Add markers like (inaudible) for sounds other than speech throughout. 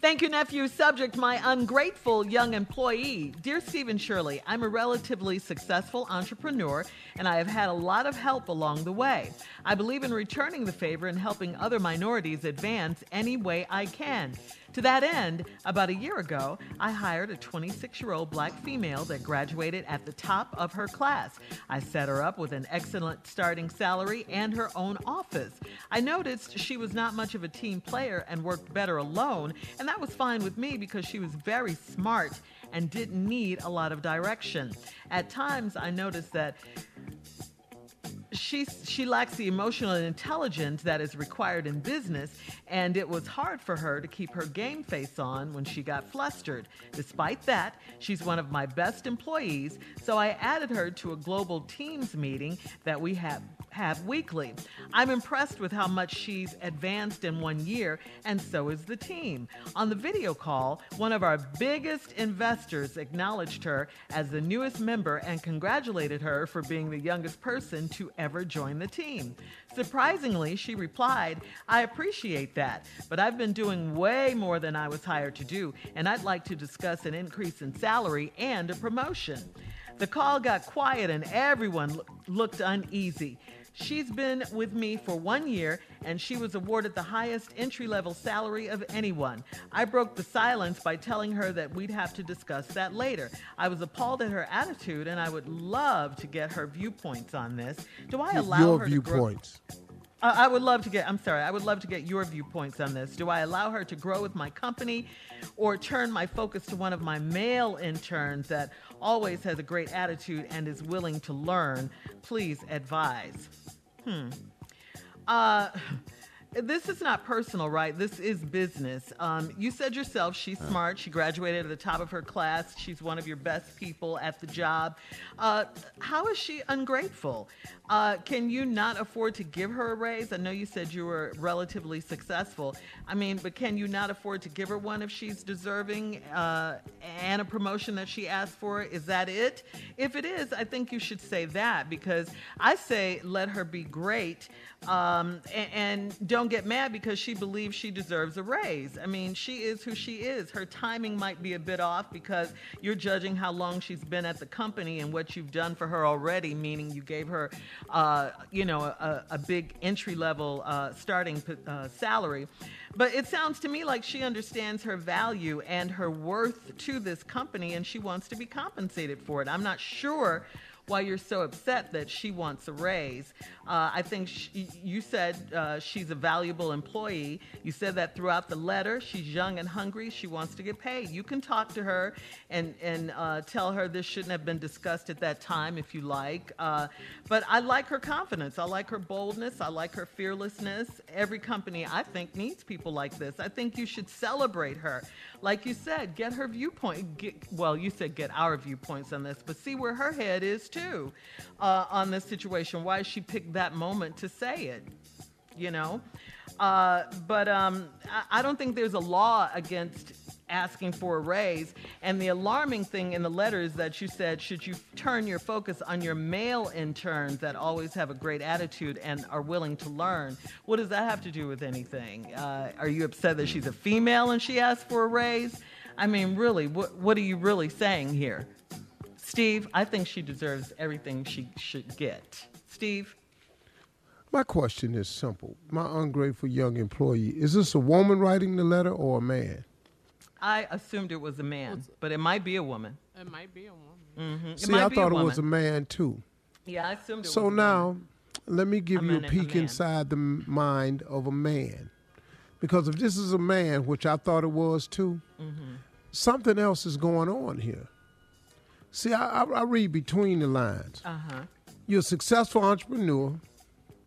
Thank you, nephew. Subject My ungrateful young employee. Dear Steve and Shirley, I'm a relatively successful entrepreneur and I have had a lot of help along the way. I believe in returning the favor and helping other minorities advance any way I can. To that end, about a year ago, I hired a 26 year old black female that graduated at the top of her class. I set her up with an excellent starting salary and her own office. I noticed she was not much of a team player and worked better alone, and that was fine with me because she was very smart and didn't need a lot of direction. At times, I noticed that she she lacks the emotional intelligence that is required in business and it was hard for her to keep her game face on when she got flustered. Despite that she's one of my best employees so i added her to a global teams meeting that we have have weekly. I'm impressed with how much she's advanced in one year and so is the team. On the video call one of our biggest investors acknowledged her as the newest member and congratulated her for being the youngest person to ever join the team. Surprisingly, she replied, I appreciate that, but I've been doing way more than I was hired to do, and I'd like to discuss an increase in salary and a promotion. The call got quiet and everyone looked uneasy. She's been with me for one year and she was awarded the highest entry level salary of anyone. I broke the silence by telling her that we'd have to discuss that later. I was appalled at her attitude and I would love to get her viewpoints on this. Do I allow Your her viewpoints. to grow? I would love to get, I'm sorry, I would love to get your viewpoints on this. Do I allow her to grow with my company or turn my focus to one of my male interns that always has a great attitude and is willing to learn? Please advise. Hmm. Uh, this is not personal, right? This is business. Um, you said yourself she's smart. She graduated at the top of her class. She's one of your best people at the job. Uh, how is she ungrateful? Uh, can you not afford to give her a raise? I know you said you were relatively successful. I mean, but can you not afford to give her one if she's deserving uh, and a promotion that she asked for? Is that it? If it is, I think you should say that because I say let her be great um, and, and don't get mad because she believes she deserves a raise. I mean, she is who she is. Her timing might be a bit off because you're judging how long she's been at the company and what you've done for her already, meaning you gave her, uh, you know, a, a big entry level uh, starting uh, salary. But it sounds to me like she understands her value and her worth to this company and she wants to be compensated for it. I'm not sure why you're so upset that she wants a raise. Uh, I think she, you said uh, she's a valuable employee. You said that throughout the letter. She's young and hungry. She wants to get paid. You can talk to her and, and uh, tell her this shouldn't have been discussed at that time if you like. Uh, but I like her confidence. I like her boldness. I like her fearlessness. Every company, I think, needs people like this. I think you should celebrate her. Like you said, get her viewpoint. Get, well, you said get our viewpoints on this, but see where her head is too uh, on this situation. Why she picked that moment to say it, you know? Uh, but um, I, I don't think there's a law against asking for a raise. And the alarming thing in the letter is that you said, should you turn your focus on your male interns that always have a great attitude and are willing to learn? What does that have to do with anything? Uh, are you upset that she's a female and she asked for a raise? I mean, really, what, what are you really saying here? Steve, I think she deserves everything she should get. Steve? My question is simple. My ungrateful young employee, is this a woman writing the letter or a man? I assumed it was a man, but it might be a woman. It might be a woman. Mm-hmm. See, I thought it was a man too. Yeah, I assumed it so was. So now, let me give I you a meant a peek man. inside the mind of a man. Because if this is a man, which I thought it was too, Mm-hmm. something else is going on here. See, I, I, I read between the lines. Uh huh. You're a successful entrepreneur,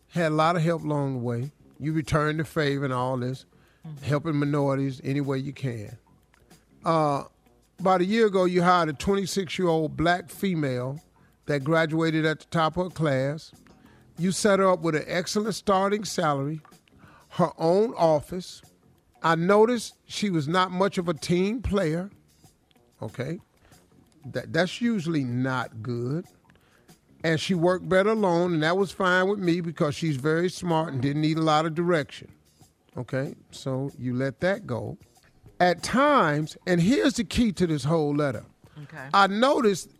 had a lot of help along the way. You returned the favor and all this, Mm-hmm. helping minorities any way you can. Uh, about a year ago, you hired a 26 year old black female that graduated at the top of her class. You set her up with an excellent starting salary, her own office. I noticed she was not much of a team player. Okay. That, that's usually not good. And she worked better alone, and that was fine with me because she's very smart and didn't need a lot of direction. Okay. So you let that go. At times, and here's the key to this whole letter. Okay. I noticed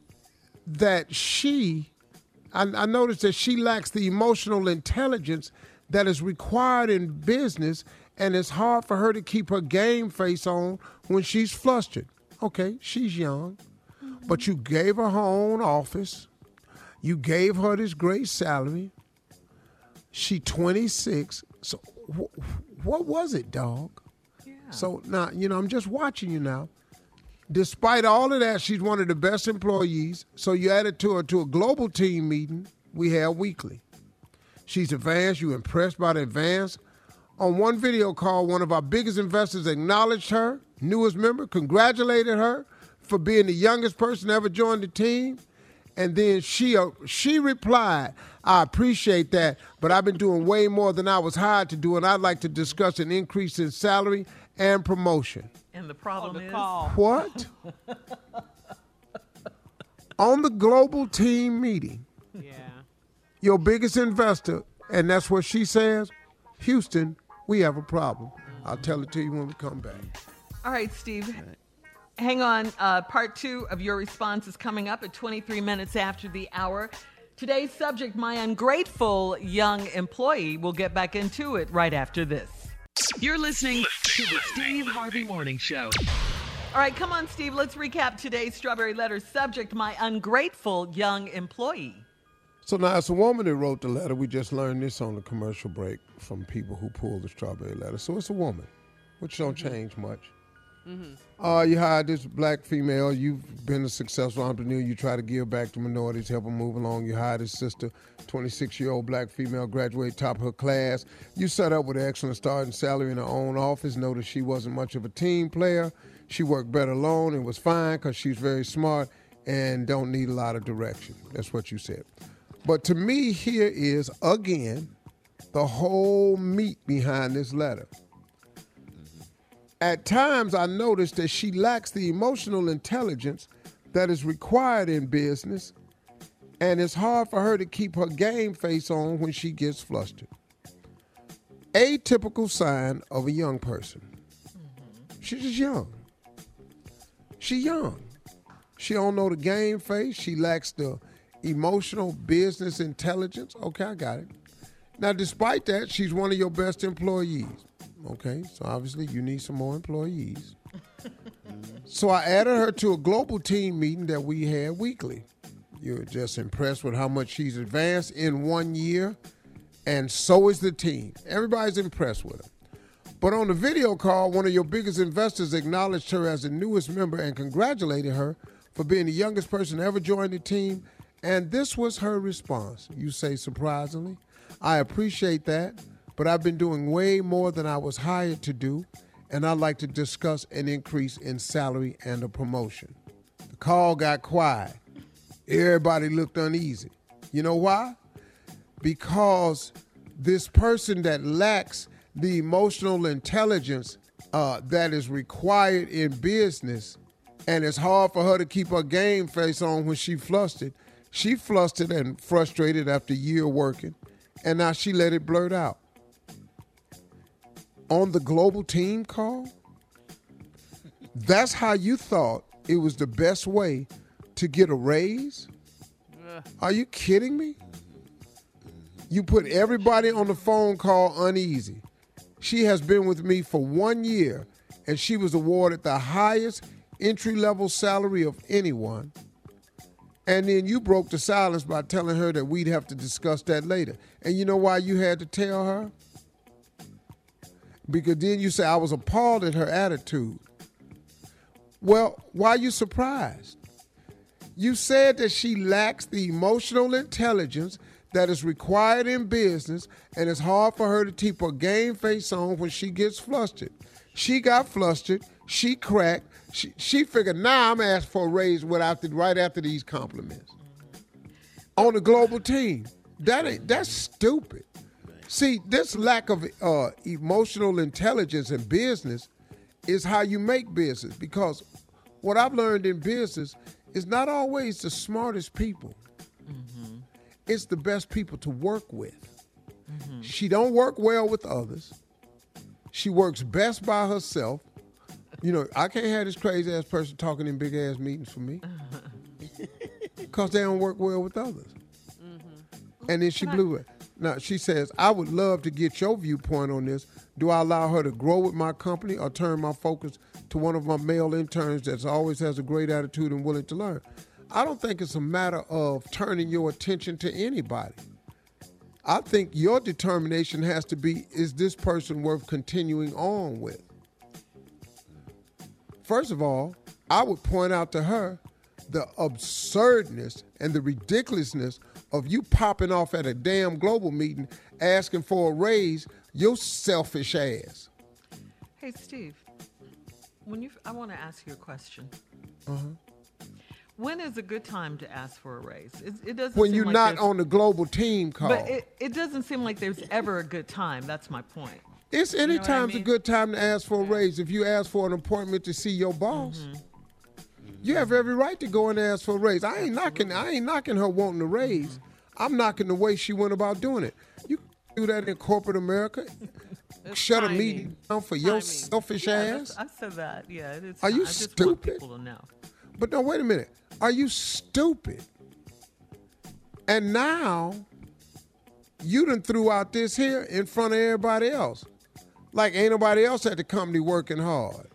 that she, I, I noticed that she lacks the emotional intelligence that is required in business, and it's hard for her to keep her game face on when she's flustered. Okay, she's young, but you gave her her own office. You gave her this great salary. She 26. So wh- what was it, dog? Yeah. So now, you know, I'm just watching you now. Despite all of that, she's one of the best employees. So you added to her to a global team meeting we have weekly. She's advanced. You impressed by the advance. On one video call, one of our biggest investors acknowledged her, newest member, congratulated her for being the youngest person to ever join the team. And then she uh, she replied, "I appreciate that, but I've been doing way more than I was hired to do, and I'd like to discuss an increase in salary and promotion." and the problem the is, call. What? (laughs) On the global team meeting, Yeah. your biggest investor, and that's what she says, Houston, we have a problem. I'll tell it to you when we come back. all right, Steve. Hang on. Uh, part two of your response is coming up at 23 minutes after the hour. Today's subject, my ungrateful young employee. We'll get back into it right after this. You're listening to the Steve Harvey Morning Show. All right, come on, Steve. Let's recap today's Strawberry Letter subject, my ungrateful young employee. So now it's a woman that wrote the letter. We just learned this on the commercial break from people who pulled the strawberry letter. So it's a woman, which don't change much. Uh, you hired this black female. You've been a successful entrepreneur. You try to give back to minorities, help them move along. You hired his sister, 26 year old black female, graduate top of her class. You set up with an excellent starting salary in her own office. Noticed she wasn't much of a team player. She worked better alone and was fine because she's very smart and don't need a lot of direction. That's what you said. But to me, here is again the whole meat behind this letter. At times, I noticed that she lacks the emotional intelligence that is required in business, and it's hard for her to keep her game face on when she gets flustered. A typical sign of a young person. She's just young. She young. She don't know the game face. She lacks the emotional business intelligence. Okay, I got it. Now, despite that, she's one of your best employees. Okay, so obviously you need some more employees. (laughs) so I added her to a global team meeting that we had weekly. You're just impressed with how much she's advanced in one year, and so is the team. Everybody's impressed with her. But on the video call, one of your biggest investors acknowledged her as the newest member and congratulated her for being the youngest person to ever join the team. And this was her response. You say, surprisingly, I appreciate that, but I've been doing way more than I was hired to do, and I'd like to discuss an increase in salary and a promotion. The call got quiet. Everybody looked uneasy. You know why? Because this person that lacks the emotional intelligence uh, that is required in business, and it's hard for her to keep her game face on when she flustered. She flustered and frustrated after a year working, and now she let it blurt out. On the global team call, that's how you thought it was the best way to get a raise? Are you kidding me? You put everybody on the phone call uneasy. She has been with me for one year, and she was awarded the highest entry level salary of anyone. And then you broke the silence by telling her that we'd have to discuss that later. And you know why you had to tell her? Because then you say, I was appalled at her attitude. Well, why are you surprised? You said that she lacks the emotional intelligence that is required in business and it's hard for her to keep her game face on when she gets flustered. She got flustered, she cracked, she, she figured, now I'm asked for a raise right after, right after these compliments. on a global team. That ain't that's stupid. See, this lack of uh, emotional intelligence in business is how you make business. Because what I've learned in business is not always the smartest people. Mm-hmm. It's the best people to work with. Mm-hmm. She don't work well with others. She works best by herself. You know, I can't have this crazy ass person talking in big ass meetings for me. (laughs) Because they don't work well with others. Mm-hmm. And then she blew it. Now she says, I would love to get your viewpoint on this. Do I allow her to grow with my company or turn my focus to one of my male interns that always has a great attitude and willing to learn? I don't think it's a matter of turning your attention to anybody. I think your determination has to be is this person worth continuing on with? First of all, I would point out to her the absurdness and the ridiculousness of you popping off at a damn global meeting asking for a raise, your selfish ass. Hey, Steve. When you, I want to ask you a question. Uh-huh. When is a good time to ask for a raise? It, it doesn't. When you're like not on the global team call. But it, it doesn't seem like there's ever a good time. That's my point. it's any know what I time's a good time to ask for a raise. If you ask for an appointment to see your boss, Mm-hmm. You have every right to go and ask for a raise. I ain't knocking. I ain't knocking her wanting a raise. Mm-hmm. I'm knocking the way she went about doing it. You do that in corporate America. It's Shut a timing. meeting down for your Timing. self-ish Yeah, ass. I said that. Yeah. Are you I stupid? But no, wait a minute. Are you stupid? And now you done threw out this here in front of everybody else. Like ain't nobody else at the company working hard.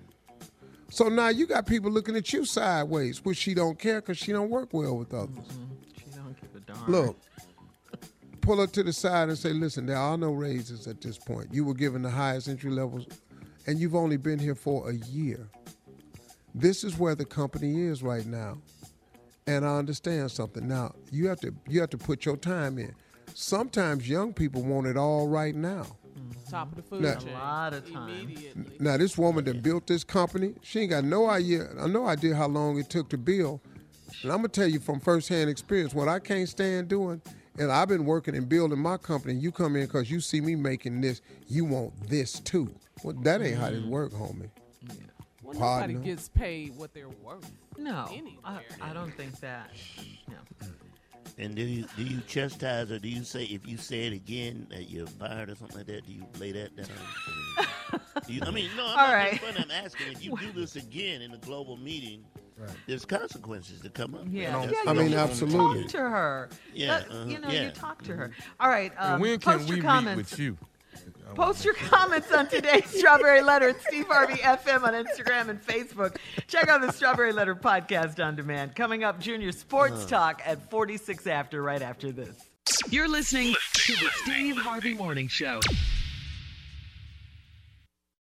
So now you got people looking at you sideways, which she don't care because she don't work well with others. Mm-hmm. She don't give a darn. Look, pull her to the side and say, listen, there are no raises at this point. You were given the highest entry levels, and you've only been here for a year. This is where the company is right now. And I understand something. Now, you have to you have to put your time in. Sometimes young people want it all right now. Top of the food Now- chain. A lot of time. Immediately. Now, this woman that built this company, she ain't got no idea, I no idea how long it took to build. And I'm gonna tell you from firsthand experience, what I can't stand doing, and I've been working and building my company. And you come in because you see me making this, you want this too. Well, that ain't how this mm-hmm. work, homie. Well, Partner. nobody gets paid what they're worth. No, I, I don't think that. No. And do you do you chastise or do you say if you say it again that you're fired or something like that? Do you lay that down? Do you- I mean, no, I'm All not right. making fun. I'm asking if you do this (laughs) again in a global meeting, there's consequences to come up. Yeah, That's yeah, I mean, only- absolutely. Talk to her. Yeah, uh-huh, you know, yeah. you talk to her. All right. Um, when can post we your meet with you? Post your comments on today's (laughs) Strawberry Letter at Steve Harvey FM on Instagram and Facebook. Check out the Strawberry Letter podcast on demand. Coming up, Junior Sports Talk at 46 after, right after this. You're listening to the Steve Harvey Morning Show.